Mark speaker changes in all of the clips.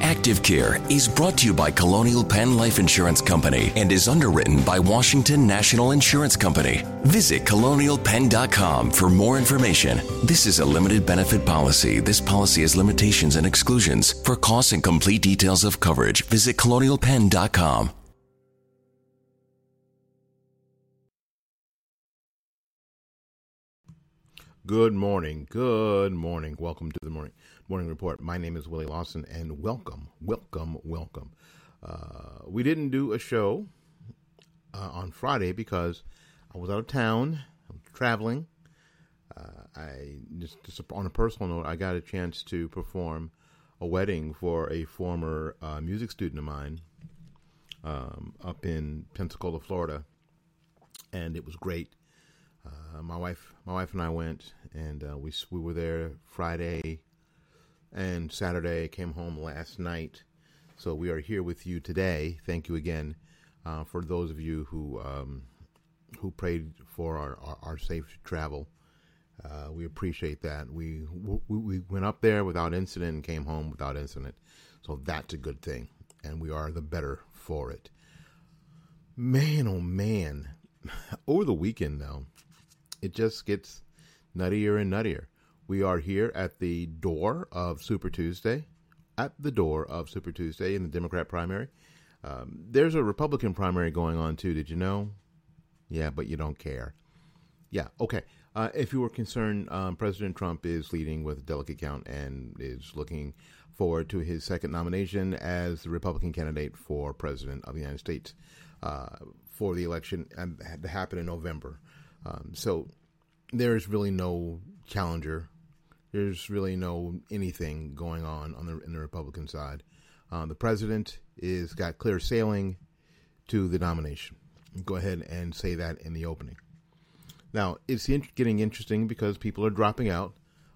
Speaker 1: Active Care is brought to you by Colonial Penn Life Insurance Company and is underwritten by Washington National Insurance Company. Visit colonialpenn.com for more information. This is a limited benefit policy. This policy has limitations and exclusions. For costs and complete details of coverage, visit colonialpenn.com.
Speaker 2: Good morning. Good morning. Welcome to the morning morning report. My name is Willie Lawson, and welcome, welcome, welcome. Uh, we didn't do a show uh, on Friday because I was out of town, I was traveling. Uh, I just, just, on a personal note, I got a chance to perform a wedding for a former uh, music student of mine um, up in Pensacola, Florida, and it was great. Uh, my wife, my wife and I went, and uh, we we were there Friday and Saturday. I Came home last night, so we are here with you today. Thank you again uh, for those of you who um, who prayed for our, our, our safe travel. Uh, we appreciate that. We, we we went up there without incident and came home without incident, so that's a good thing, and we are the better for it. Man, oh man! Over the weekend, though, it just gets nuttier and nuttier. We are here at the door of Super Tuesday, at the door of Super Tuesday in the Democrat primary. Um, there's a Republican primary going on too. Did you know? Yeah, but you don't care. Yeah, okay. Uh, if you were concerned, um, President Trump is leading with a delegate count and is looking forward to his second nomination as the Republican candidate for president of the United States uh, for the election and to happen in November. Um, so there is really no challenger. There's really no anything going on on the in the Republican side. Uh, the president is got clear sailing to the nomination. Go ahead and say that in the opening. Now it's in, getting interesting because people are dropping out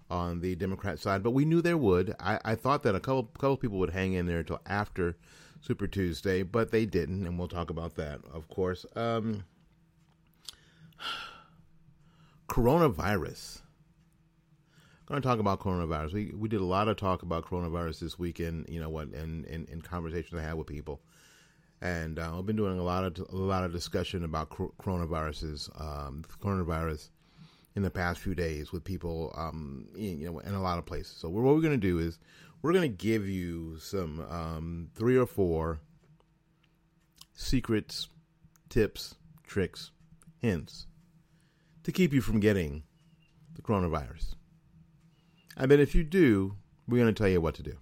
Speaker 2: on the Democrat side, but we knew there would. I, I thought that a couple couple people would hang in there until after Super Tuesday, but they didn't, and we'll talk about that, of course. Um, coronavirus. Going to talk about coronavirus. We we did a lot of talk about coronavirus this weekend. You know what? In in, in conversations I had with people, and uh, I've been doing a lot of a lot of discussion about coronaviruses, um, coronavirus, in the past few days with people, um, you know, in a lot of places. So what we're going to do is we're going to give you some um, three or four secrets, tips, tricks, hints to keep you from getting the coronavirus. I bet if you do, we're going to tell you what to do.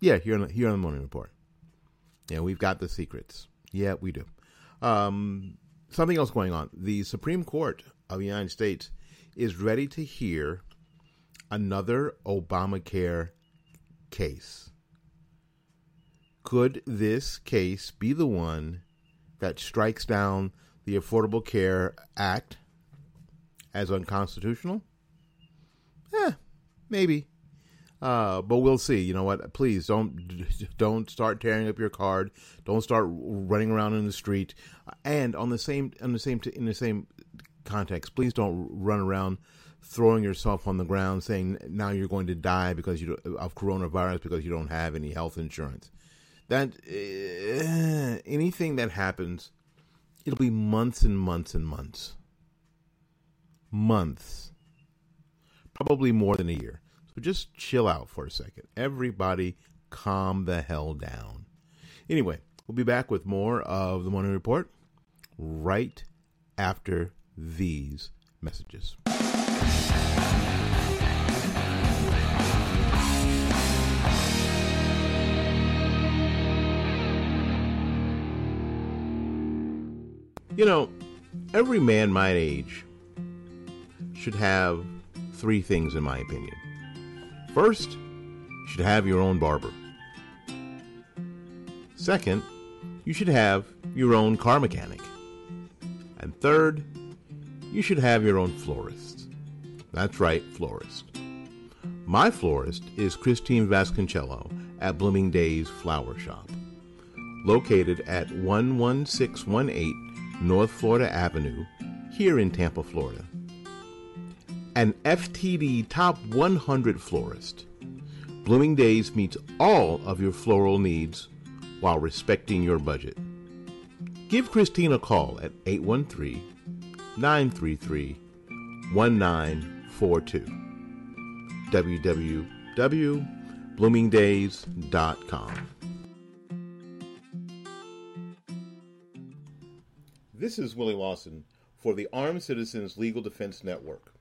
Speaker 2: Yeah, here on here on the morning report. Yeah, we've got the secrets. Yeah, we do. Um, something else going on. The Supreme Court of the United States is ready to hear another Obamacare case? Could this case be the one that strikes down the Affordable Care Act as unconstitutional? Eh, maybe. Uh, but we'll see. You know what? Please don't don't start tearing up your card. Don't start running around in the street. And on the same on the same in the same context, please don't run around throwing yourself on the ground saying now you're going to die because you of coronavirus because you don't have any health insurance. That uh, anything that happens, it'll be months and months and months. Months. Probably more than a year. So just chill out for a second. Everybody calm the hell down. Anyway, we'll be back with more of the morning report right after these messages. You know, every man my age should have three things, in my opinion. First, you should have your own barber. Second, you should have your own car mechanic. And third, you should have your own florist. That's right, florist. My florist is Christine Vasconcello at Blooming Days Flower Shop, located at 11618 North Florida Avenue, here in Tampa, Florida an FTD Top 100 florist. Blooming Days meets all of your floral needs while respecting your budget. Give Christine a call at 813 933 1942. www.bloomingdays.com. This is Willie Lawson for the Armed Citizens Legal Defense Network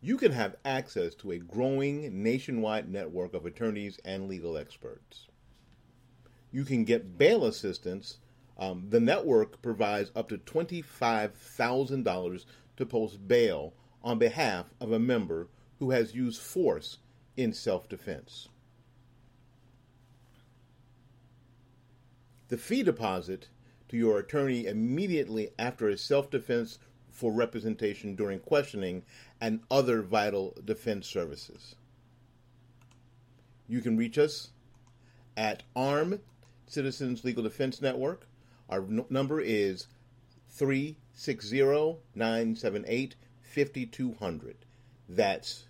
Speaker 2: you can have access to a growing nationwide network of attorneys and legal experts. You can get bail assistance. Um, the network provides up to $25,000 to post bail on behalf of a member who has used force in self defense. The fee deposit to your attorney immediately after a self defense for representation during questioning and other vital defense services. You can reach us at ARM Citizens Legal Defense Network. Our n- number is 360 978 5200. That's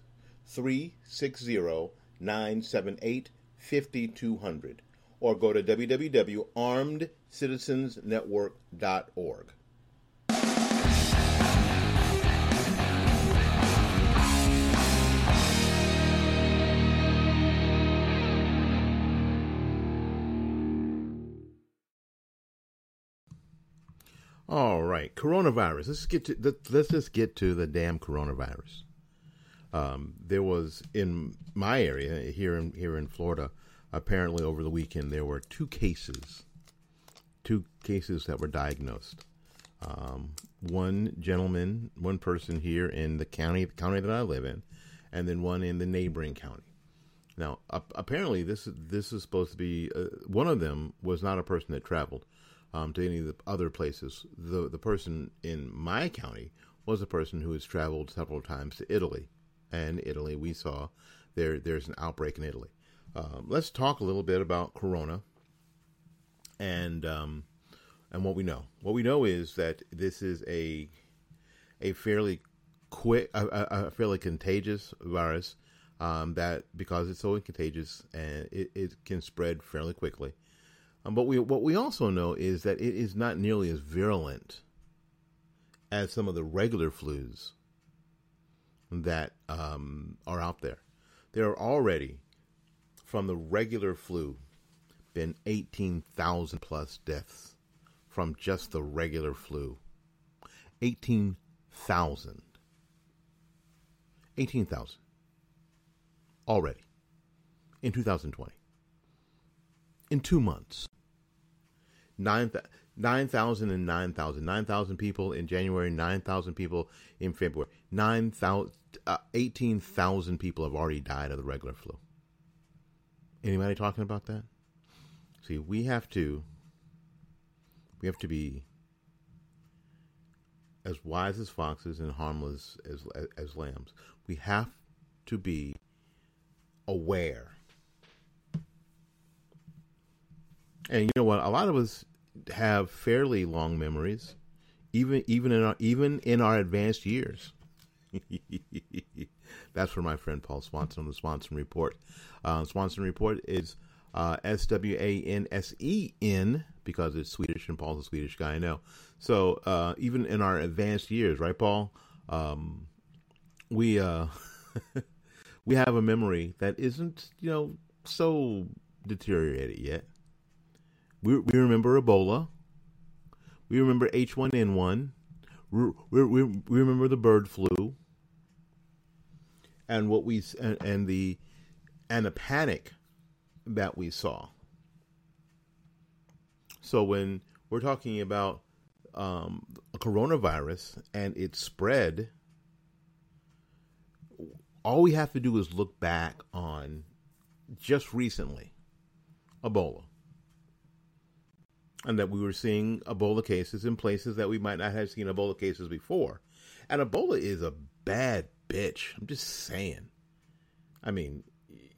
Speaker 2: 360 978 5200. Or go to www.armedcitizensnetwork.org. All right, coronavirus. Let's get to let's just get to the damn coronavirus. Um, there was in my area here in here in Florida. Apparently, over the weekend there were two cases, two cases that were diagnosed. Um, one gentleman, one person here in the county, the county that I live in, and then one in the neighboring county. Now, uh, apparently, this this is supposed to be uh, one of them was not a person that traveled um, to any of the other places. The the person in my county was a person who has traveled several times to Italy, and Italy we saw there there's an outbreak in Italy. Um, let's talk a little bit about Corona and um, and what we know. What we know is that this is a a fairly quick, a, a fairly contagious virus. Um, that because it's so contagious and it, it can spread fairly quickly. Um, but we, what we also know is that it is not nearly as virulent as some of the regular flus that um, are out there. There are already, from the regular flu, been 18,000 plus deaths from just the regular flu. 18,000. 18,000 already in 2020. In two months. 9,000 9, and 9,000. 9,000 people in January, 9,000 people in February. 9, uh, 18,000 people have already died of the regular flu. Anybody talking about that? See, we have to we have to be as wise as foxes and harmless as, as lambs. We have to be aware. And you know what? A lot of us have fairly long memories, even even in our even in our advanced years. That's for my friend Paul Swansen on the Swansen Report. Uh, Swansen Report is uh, S W A N S E N because it's Swedish and Paul's a Swedish guy. I know. So uh, even in our advanced years, right, Paul? Um, we uh, we have a memory that isn't you know so deteriorated yet. We we remember Ebola. We remember H one N one. We, we, we remember the bird flu and what we and, and the and the panic that we saw. So when we're talking about um, a coronavirus and its spread, all we have to do is look back on just recently Ebola. And that we were seeing Ebola cases in places that we might not have seen Ebola cases before. And Ebola is a bad bitch. I'm just saying. I mean,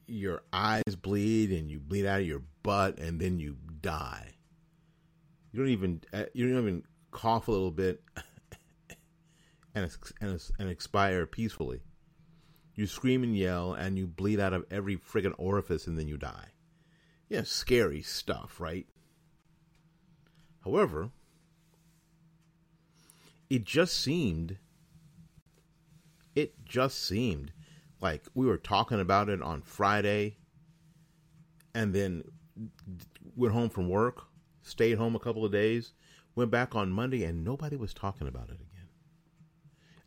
Speaker 2: your eyes bleed and you bleed out of your butt and then you die. You don't even uh, you don't even cough a little bit and and, and expire peacefully. You scream and yell and you bleed out of every friggin' orifice and then you die. Yeah, scary stuff, right? However, it just seemed it just seemed like we were talking about it on Friday and then went home from work, stayed home a couple of days, went back on Monday and nobody was talking about it again.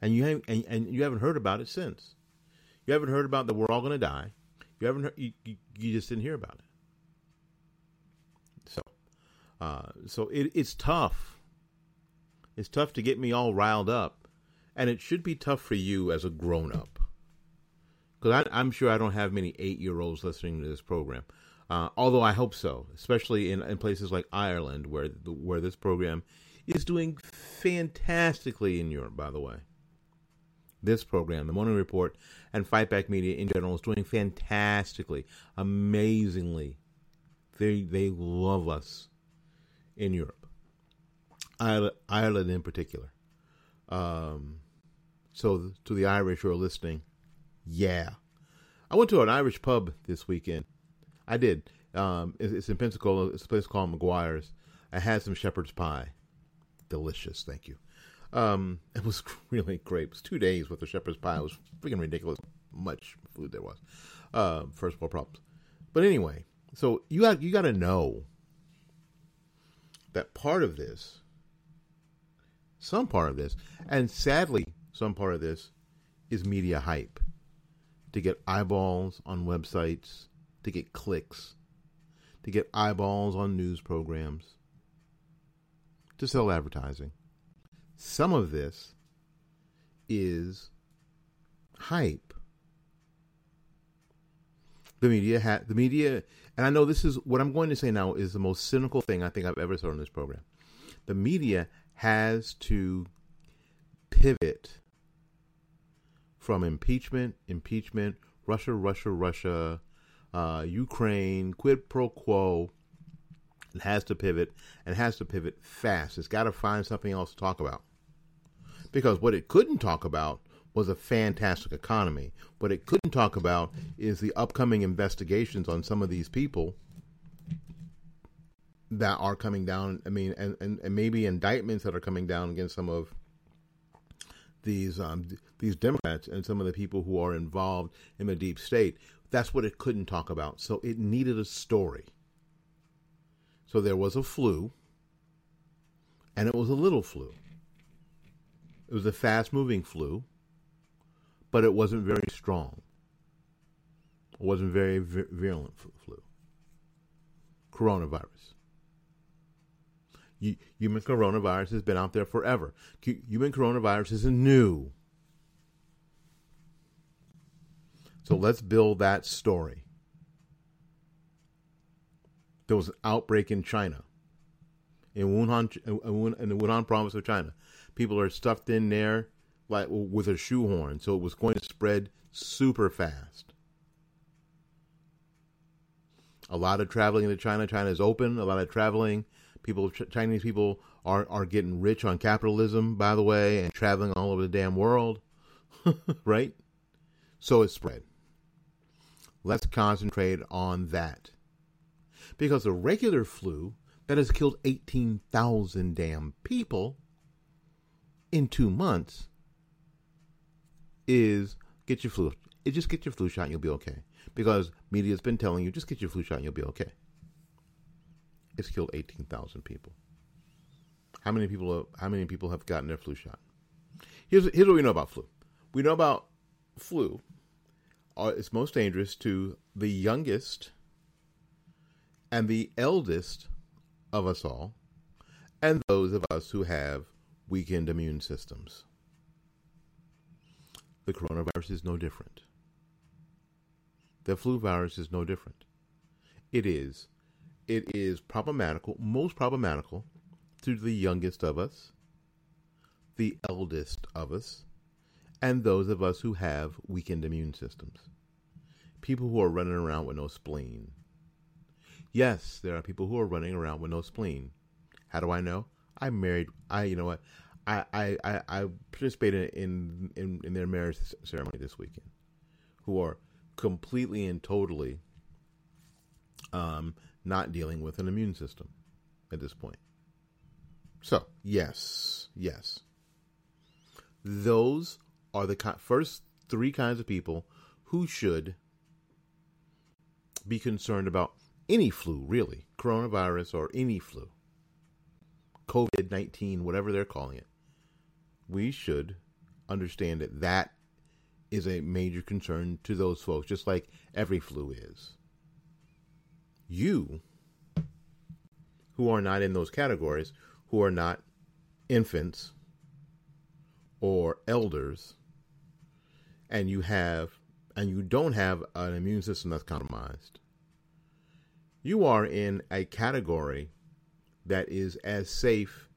Speaker 2: And you haven't, and, and you haven't heard about it since. You haven't heard about that we're all going to die. You haven't heard, you, you, you, just didn't hear about it. So, uh, so it, it's tough. It's tough to get me all riled up and it should be tough for you as a grown up. Because I'm sure I don't have many eight year olds listening to this program. Uh, although I hope so, especially in, in places like Ireland, where the, where this program is doing fantastically in Europe. By the way, this program, the Morning Report, and Fight Back Media in general is doing fantastically, amazingly. They they love us in Europe, Ireland, in particular. Um, so to the Irish who are listening, yeah, I went to an Irish pub this weekend. I did. Um, it's, it's in Pensacola. It's a place called McGuire's. I had some shepherd's pie. Delicious, thank you. Um, it was really great. It was two days with the shepherd's pie. It was freaking ridiculous. Much food there was. Uh, first world problems. But anyway, so you got you got to know that part of this some part of this, and sadly, some part of this is media hype to get eyeballs on websites, to get clicks, to get eyeballs on news programs, to sell advertising. Some of this is hype. The media had the media, and I know this is what I'm going to say now is the most cynical thing I think I've ever said on this program. The media has to pivot from impeachment, impeachment, Russia, Russia, Russia, uh, Ukraine, quid pro quo. It has to pivot and has to pivot fast. It's got to find something else to talk about. Because what it couldn't talk about was a fantastic economy. What it couldn't talk about is the upcoming investigations on some of these people that are coming down. I mean, and, and, and maybe indictments that are coming down against some of these um, these Democrats and some of the people who are involved in the deep state. That's what it couldn't talk about. So it needed a story. So there was a flu, and it was a little flu. It was a fast moving flu, but it wasn't very strong. It wasn't very virulent flu. Coronavirus human coronavirus has been out there forever. Human coronavirus isn't new. So let's build that story. there was an outbreak in China, in Wuhan, in the Wuhan province of China. People are stuffed in there like with a shoehorn, so it was going to spread super fast. A lot of traveling into China. China is open. A lot of traveling. People, Chinese people are are getting rich on capitalism, by the way, and traveling all over the damn world, right? So it spread. Let's concentrate on that. Because a regular flu that has killed 18,000 damn people in two months is get your flu. It just get your flu shot and you'll be okay. Because media's been telling you just get your flu shot and you'll be okay. It's killed 18,000 people. How many people have, how many people have gotten their flu shot? Here's here's what we know about flu. We know about flu. Uh, it's most dangerous to the youngest and the eldest of us all, and those of us who have weakened immune systems. The coronavirus is no different. The flu virus is no different. It is. It is problematical, most problematical to the youngest of us, the eldest of us, and those of us who have weakened immune systems. People who are running around with no spleen. Yes, there are people who are running around with no spleen. How do I know? I married. I you know what? I I I, participated in, in in their marriage ceremony this weekend. Who are completely and totally um, not dealing with an immune system at this point. So, yes, yes. Those are the first three kinds of people who should be concerned about any flu, really, coronavirus or any flu, COVID 19, whatever they're calling it. We should understand that that is a major concern to those folks, just like every flu is. You, who are not in those categories, who are not infants or elders, and you have and you don't have an immune system that's compromised, you are in a category that is as safe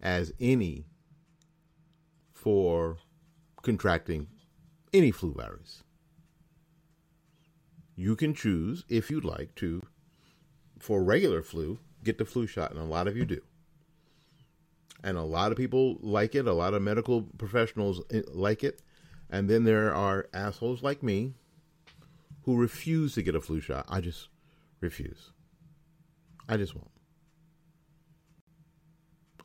Speaker 2: as any for contracting any flu virus. You can choose, if you'd like to, for regular flu, get the flu shot, and a lot of you do. And a lot of people like it, a lot of medical professionals eh, like it. And then there are assholes like me who refuse to get a flu shot. I just refuse. I just won't.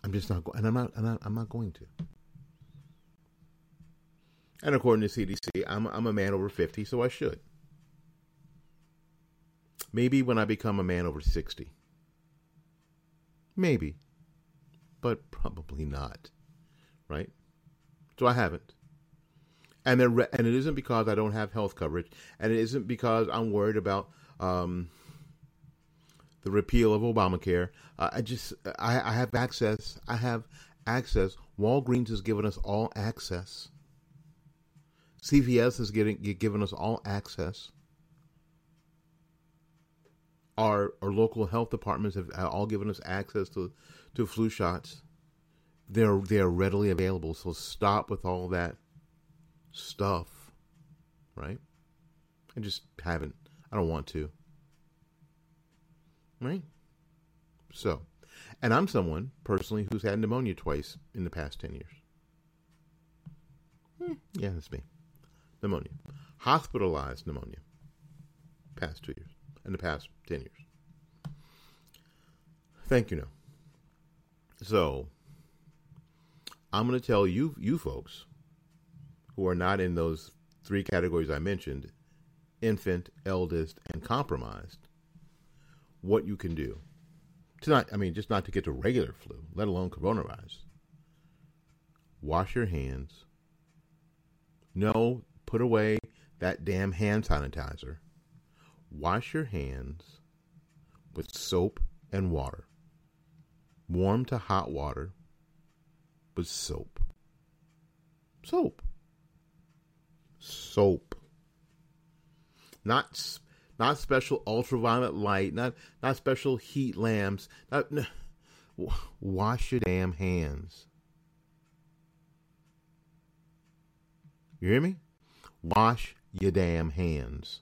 Speaker 2: I'm just not going, and I'm not, and I'm not going to. And according to CDC, I'm, I'm a man over 50, so I should. Maybe when I become a man over 60. Maybe. But probably not. Right? So I haven't. And, re- and it isn't because I don't have health coverage, and it isn't because I'm worried about um, the repeal of Obamacare. Uh, I just I, I have access. I have access. Walgreens has given us all access CVS is getting giving us all access. Our our local health departments have all given us access to to flu shots. They're they're readily available. So stop with all that stuff, right? I just haven't. I don't want to. Right? So, and I'm someone personally who's had pneumonia twice in the past 10 years. Hmm, yeah, that's me pneumonia, hospitalized pneumonia, past two years, in the past 10 years. Thank you, no. So, I'm going to tell you, you folks who are not in those three categories I mentioned infant, eldest, and compromised what you can do. To not, I mean, just not to get to regular flu, let alone coronavirus. Wash your hands. No put away that damn hand sanitizer. Wash your hands with soap and water. Warm to hot water with soap. Soap. Soap. Not not special ultraviolet light, not not special heat lamps. Not, no. Wash your damn hands. You hear me? Wash your damn hands.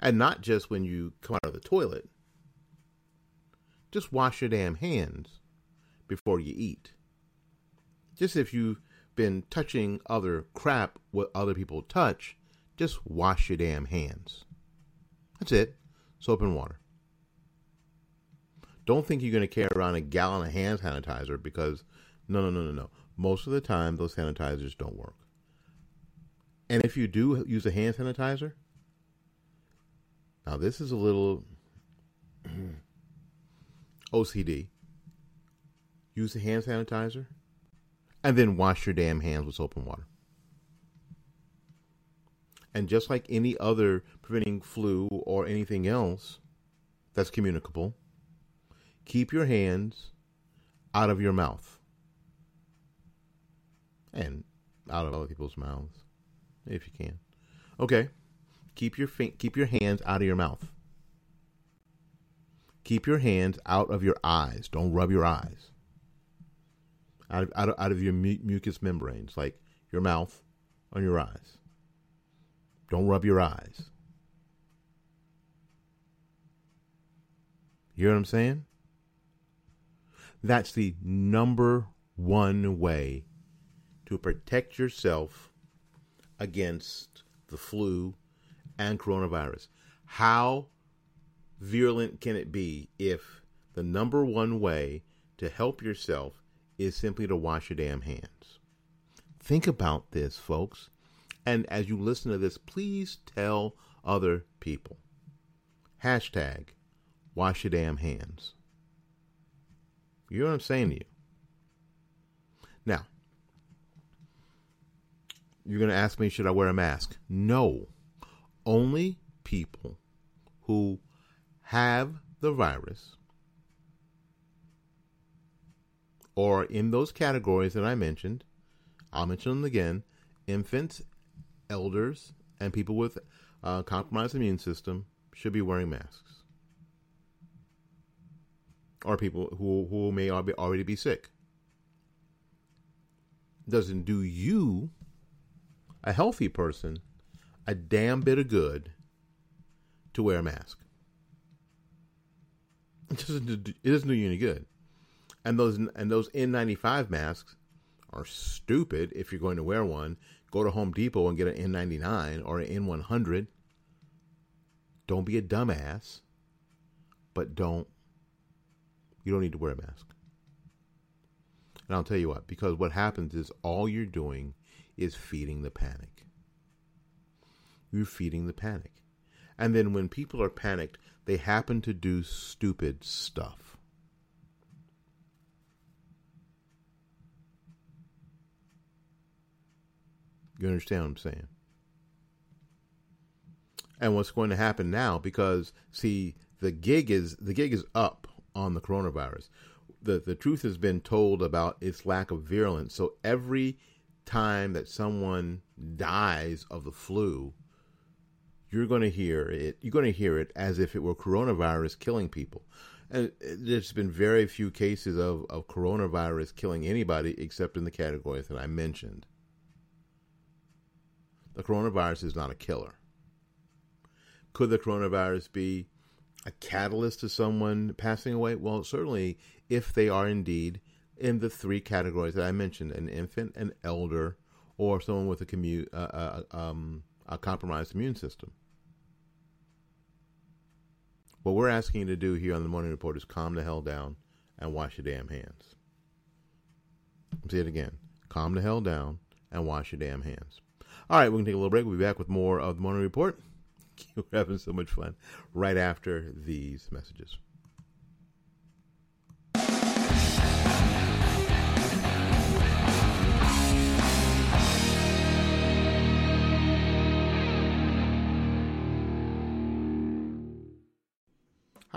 Speaker 2: And not just when you come out of the toilet. Just wash your damn hands before you eat. Just if you've been touching other crap what other people touch, just wash your damn hands. That's it. Soap and water. Don't think you're going to carry around a gallon of hand sanitizer because no, no, no, no, no. Most of the time, those sanitizers don't work. And if you do use a hand sanitizer, now this is a little OCD. Use a hand sanitizer and then wash your damn hands with soap and water. And just like any other preventing flu or anything else that's communicable, keep your hands out of your mouth and out of other people's mouths if you can. Okay. Keep your keep your hands out of your mouth. Keep your hands out of your eyes. Don't rub your eyes. Out of, out of, out of your mu- mucous membranes, like your mouth on your eyes. Don't rub your eyes. You hear what I'm saying? That's the number one way to protect yourself against the flu and coronavirus. How virulent can it be if the number one way to help yourself is simply to wash your damn hands? Think about this, folks. And as you listen to this, please tell other people. Hashtag wash your damn hands. You know what I'm saying to you? Now, you're going to ask me, should I wear a mask? No. Only people who have the virus or in those categories that I mentioned, I'll mention them again infants, elders, and people with a compromised immune system should be wearing masks or people who who may already be sick. Doesn't do you, a healthy person, a damn bit of good to wear a mask. It doesn't do, it doesn't do you any good. And those and those N95 masks are stupid if you're going to wear one. Go to Home Depot and get an N99 or an N100. Don't be a dumbass, but don't you don't need to wear a mask. And I'll tell you what, because what happens is all you're doing is feeding the panic. You're feeding the panic. And then when people are panicked, they happen to do stupid stuff. You understand what I'm saying? And what's going to happen now because see the gig is the gig is up on the coronavirus. The the truth has been told about its lack of virulence. So every time that someone dies of the flu, you're going to hear it. You're going to hear it as if it were coronavirus killing people. And uh, there's been very few cases of, of coronavirus killing anybody except in the categories that I mentioned. The coronavirus is not a killer. Could the coronavirus be a catalyst to someone passing away? Well, certainly if they are indeed in the three categories that I mentioned an infant, an elder, or someone with a, commu- uh, uh, um, a compromised immune system. What we're asking you to do here on the Morning Report is calm the hell down and wash your damn hands. Say it again calm the hell down and wash your damn hands. All right, going to take a little break. We'll be back with more of the Morning Report. We're having so much fun right after these messages.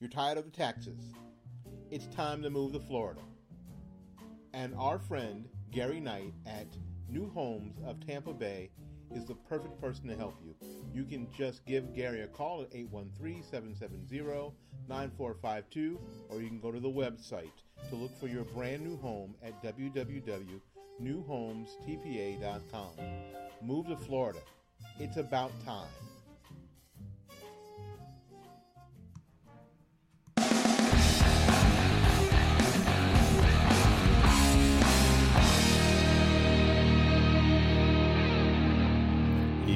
Speaker 2: You're tired of the taxes? It's time to move to Florida. And our friend Gary Knight at New Homes of Tampa Bay is the perfect person to help you. You can just give Gary a call at 813 770 9452, or you can go to the website to look for your brand new home at www.newhomestpa.com. Move to Florida. It's about time.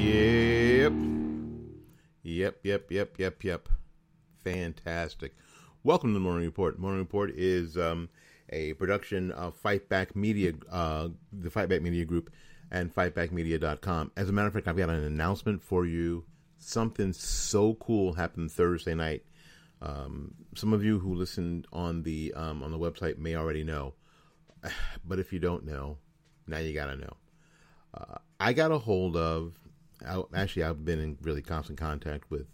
Speaker 2: Yep. Yep, yep, yep, yep, yep. Fantastic. Welcome to the Morning Report. Morning Report is um, a production of Fight Back Media, uh, the Fight Back Media Group, and fightbackmedia.com. As a matter of fact, I've got an announcement for you. Something so cool happened Thursday night. Um, some of you who listened on the um, on the website may already know, but if you don't know, now you gotta know. Uh, I got a hold of. I, actually, I've been in really constant contact with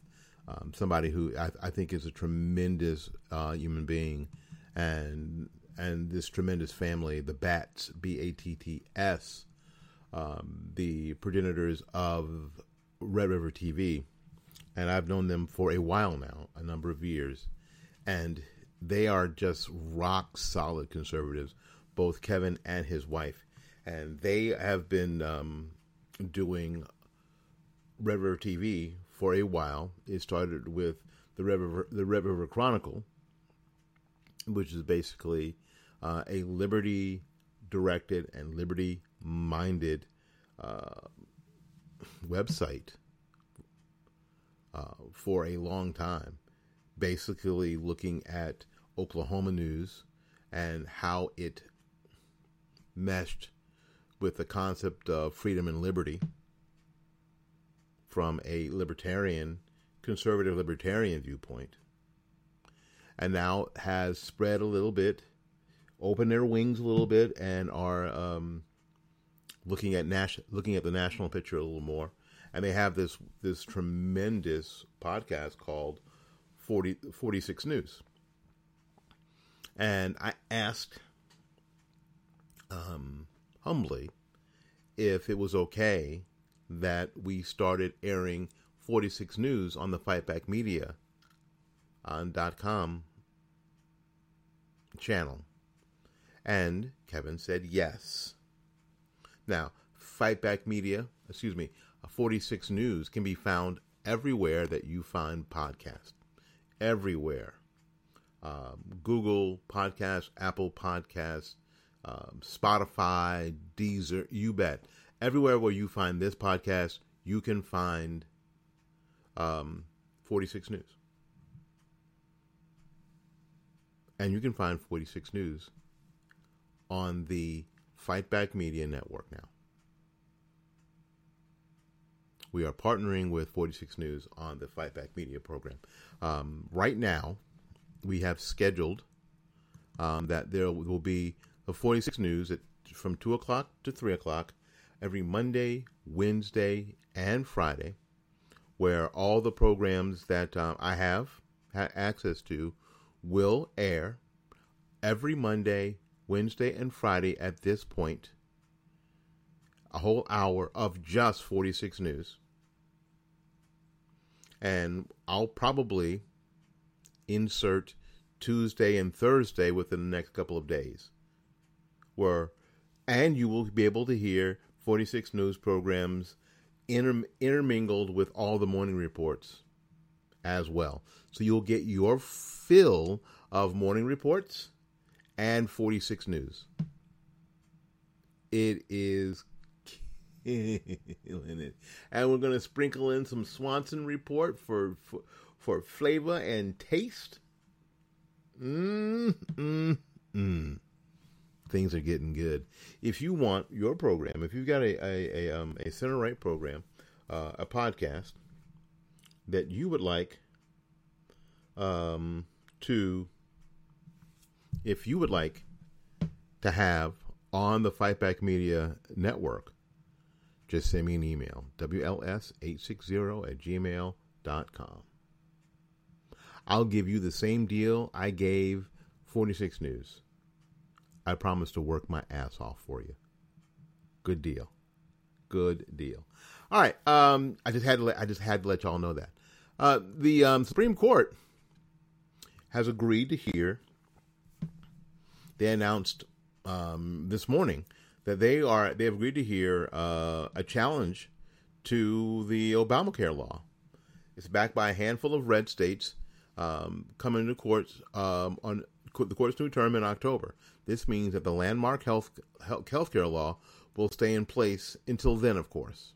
Speaker 2: um, somebody who I, I, think is a tremendous uh, human being, and and this tremendous family, the Batts, B A T T S, um, the progenitors of Red River TV, and I've known them for a while now, a number of years, and they are just rock solid conservatives, both Kevin and his wife, and they have been um, doing Red River TV for a while. It started with the Red River, the Red River Chronicle, which is basically uh, a liberty directed and liberty minded uh, website uh, for a long time, basically looking at Oklahoma news and how it meshed with the concept of freedom and liberty from a libertarian, conservative libertarian viewpoint, and now has spread a little bit, opened their wings a little bit, and are um, looking at nas- looking at the national picture a little more. And they have this this tremendous podcast called 40, 46 News. And I asked um, humbly if it was okay that we started airing 46 News on the Fightback Media on .com channel. And Kevin said yes. Now, Fightback Media, excuse me, 46 News can be found everywhere that you find podcasts. Everywhere. Um, Google Podcasts, Apple Podcasts, um, Spotify, Deezer, you bet everywhere where you find this podcast, you can find um, 46 News. And you can find 46 News on the Fight Back Media Network now. We are partnering with 46 News on the Fight Back Media program. Um, right now, we have scheduled um, that there will be the 46 News at, from 2 o'clock to 3 o'clock every Monday, Wednesday, and Friday, where all the programs that um, I have ha- access to will air every Monday, Wednesday, and Friday at this point. A whole hour of just 46 News. And I'll probably insert Tuesday and Thursday within the next couple of days. Where and you will be able to hear 46 news programs inter- intermingled with all the morning reports as well. So you'll get your fill of morning reports and 46 News. It is killing it. And we're going to sprinkle in some Swansen report for, for, for flavor and taste. Mmm, mmm. Things are getting good. If you want your program, if you've got a a, a, um, a center right program, uh, a podcast that you would like um, to, if you would like to have on the Fightback Media Network, just send me an email, WLS860 at gmail.com. I'll give you the same deal I gave 46 News. I promise to work my ass off for you. Good deal. Good deal. All right. Um, I just had to let, I just had to let y'all know that. Uh, the um, Supreme Court has agreed to hear. They announced um, this morning that they are they have agreed to hear uh, a challenge to the Obamacare law. It's backed by a handful of red states um, coming to court um, on the court's new term in October. This means that the landmark health health care law will stay in place until then, of course,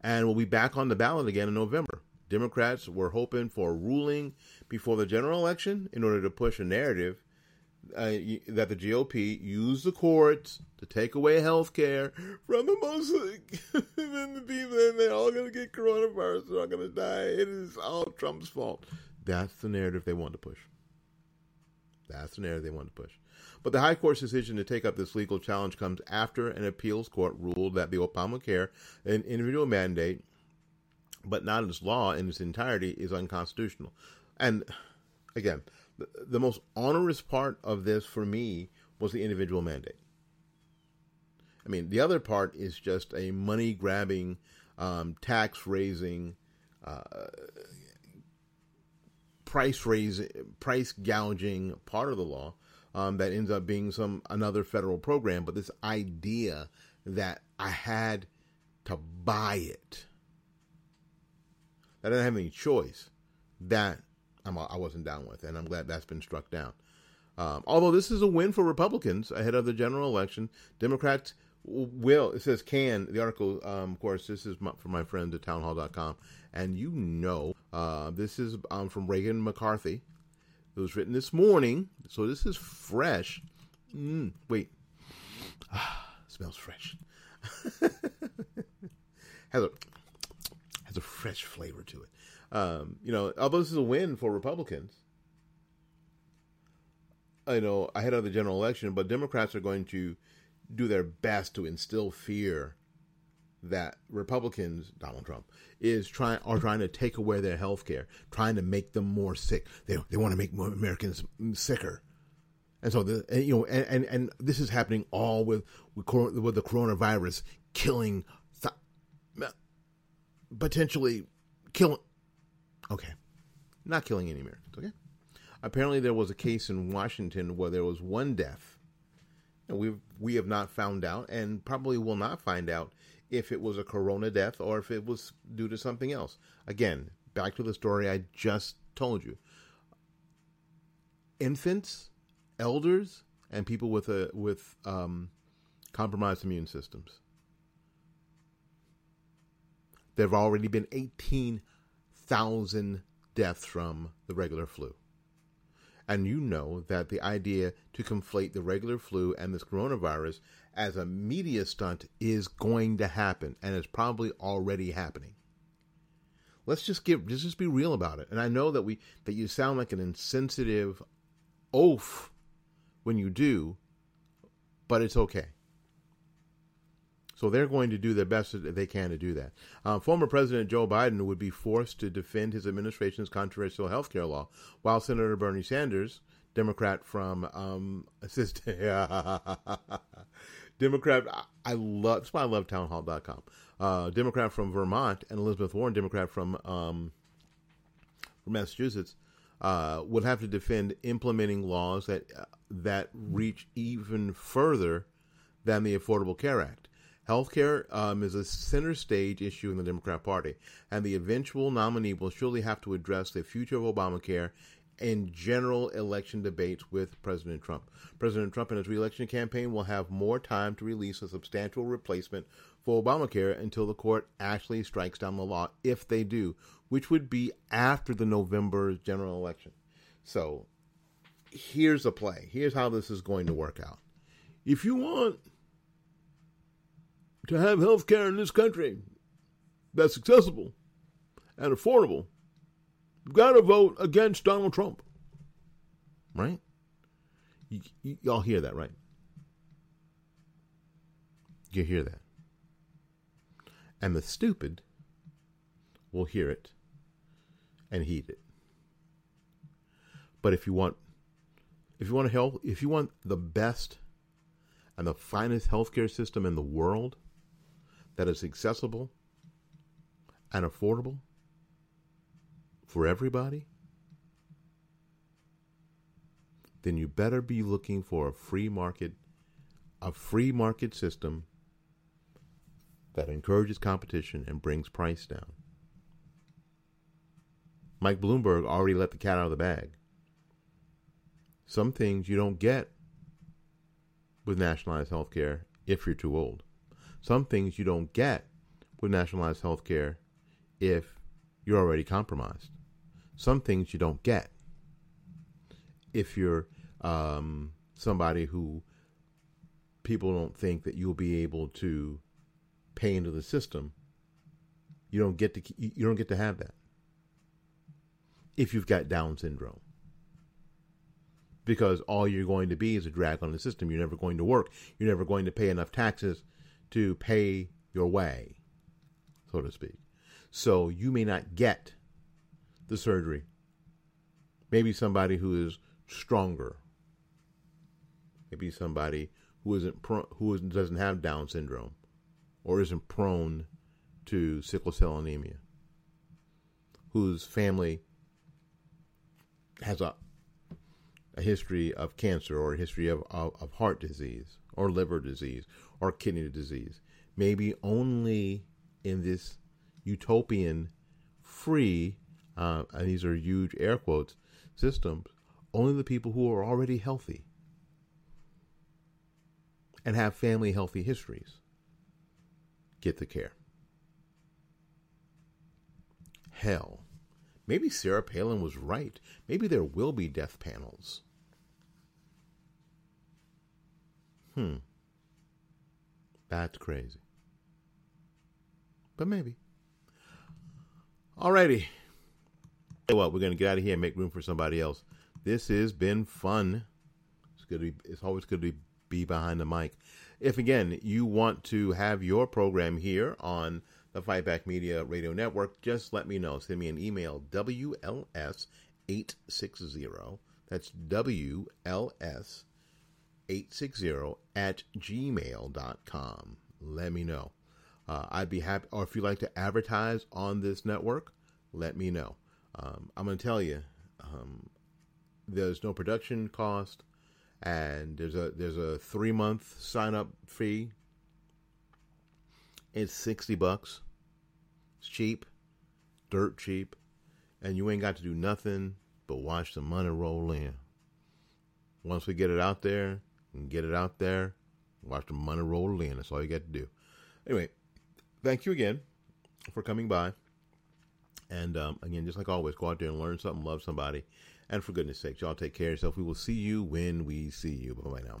Speaker 2: and we'll be back on the ballot again in November. Democrats were hoping for a ruling before the general election in order to push a narrative uh, that the GOP used the courts to take away health care from the most and the people, and they're all going to get coronavirus. They're all going to die. It is all Trump's fault. That's the narrative they want to push. That's the narrative they want to push. But the High Court's decision to take up this legal challenge comes after an appeals court ruled that the Obamacare, an individual mandate, but not its law in its entirety, is unconstitutional. And again, the, the most onerous part of this for me was the individual mandate. I mean, the other part is just a money grabbing, um, tax raising, uh, price raising, price gouging part of the law um, that ends up being some another federal program. But this idea that I had to buy it, that I didn't have any choice, that I'm, I wasn't down with, and I'm glad that's been struck down. Um, although this is a win for Republicans ahead of the general election, Democrats will. It says can. The article, um, of course, this is from my friend at townhall.com, and you know, uh, this is um, from Reagan McCarthy. It was written this morning, so this is fresh. Mm, wait, ah, smells fresh. has a has a fresh flavor to it. Um, you know, although this is a win for Republicans, I know ahead of the general election, but Democrats are going to do their best to instill fear that Republicans, Donald Trump, is trying are trying to take away their health care, trying to make them more sick. They they want to make more Americans sicker. And so the and, you know and, and, and this is happening all with with, with the coronavirus killing potentially killing Okay. Not killing any Americans, okay? Apparently there was a case in Washington where there was one death. And we we have not found out and probably will not find out if it was a corona death or if it was due to something else. Again, back to the story I just told you. Infants, elders, and people with a with um, compromised immune systems. There have already been 18 thousand deaths from the regular flu. And you know that the idea to conflate the regular flu and this coronavirus as a media stunt is going to happen and is probably already happening. Let's just get let's just be real about it. And I know that we that you sound like an insensitive oaf when you do, but it's okay. So they're going to do their best that they can to do that. Um, former President Joe Biden would be forced to defend his administration's controversial health care law, while Senator Bernie Sanders, Democrat from um, assist, Democrat, I love that's why I love townhall.com. Uh, Democrat from Vermont and Elizabeth Warren, Democrat from um, from Massachusetts, uh, would have to defend implementing laws that uh, that reach even further than the Affordable Care Act. Healthcare um, is a center stage issue in the Democrat Party, and the eventual nominee will surely have to address the future of Obamacare in general election debates with President Trump. President Trump and his reelection campaign will have more time to release a substantial replacement for Obamacare until the court actually strikes down the law, if they do, which would be after the November general election. So here's a play. Here's how this is going to work out. If you want to have health care in this country that's accessible and affordable, you've got to vote against Donald Trump. Right? You, you, y'all hear that, right? You hear that. And the stupid will hear it and heed it. But if you want if you want to help if you want the best and the finest healthcare system in the world that is accessible and affordable for everybody, then you better be looking for a free market a free market system that encourages competition and brings price down. Mike Bloomberg already let the cat out of the bag. Some things you don't get with nationalized health care if you're too old. Some things you don't get with nationalized health care if you're already compromised. Some things you don't get if you're um, somebody who people don't think that you'll be able to pay into the system. You don't get to you don't get to have that if you've got Down syndrome because all you're going to be is a drag on the system. You're never going to work. You're never going to pay enough taxes to pay your way, so to speak. So you may not get the surgery. Maybe somebody who is stronger. Maybe somebody who isn't pro- who isn't, doesn't have Down syndrome, or isn't prone to sickle cell anemia, whose family has a a history of cancer or a history of, of, of heart disease or liver disease or kidney disease. Maybe only in this utopian free, uh, and these are huge air quotes, systems, only the people who are already healthy and have family healthy histories get the care. Hell, Maybe Sarah Palin was right. Maybe there will be death panels. Hmm. That's crazy. But maybe. Alrighty. Hey, what? We're gonna get out of here and make room for somebody else. This has been fun. It's good to be, it's always good to be behind the mic. If again you want to have your program here on the Fight Back Media Radio Network, just let me know. Send me an email, WLS860. That's WLS860 at gmail.com. Let me know. Uh, I'd be happy, or if you'd like to advertise on this network, let me know. Um, I'm going to tell you, um, there's no production cost, and there's a there's a three month sign up fee it's 60 bucks. It's cheap, dirt cheap, and you ain't got to do nothing but watch the money roll in. Once we get it out there and get it out there, watch the money roll in. That's all you got to do. Anyway, thank you again for coming by. And um, again, just like always, go out there and learn something, love somebody. And for goodness sake, y'all take care of yourself. We will see you when we see you. Bye bye now.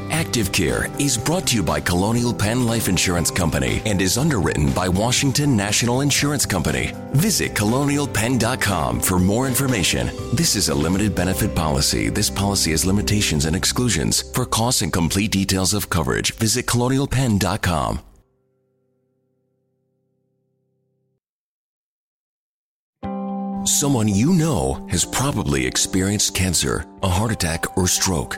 Speaker 1: Active Care is brought to you by Colonial Penn Life Insurance Company and is underwritten by Washington National Insurance Company. Visit colonialpenn.com for more information. This is a limited benefit policy. This policy has limitations and exclusions. For costs and complete details of coverage, visit colonialpenn.com. Someone you know has probably experienced cancer, a heart attack, or stroke.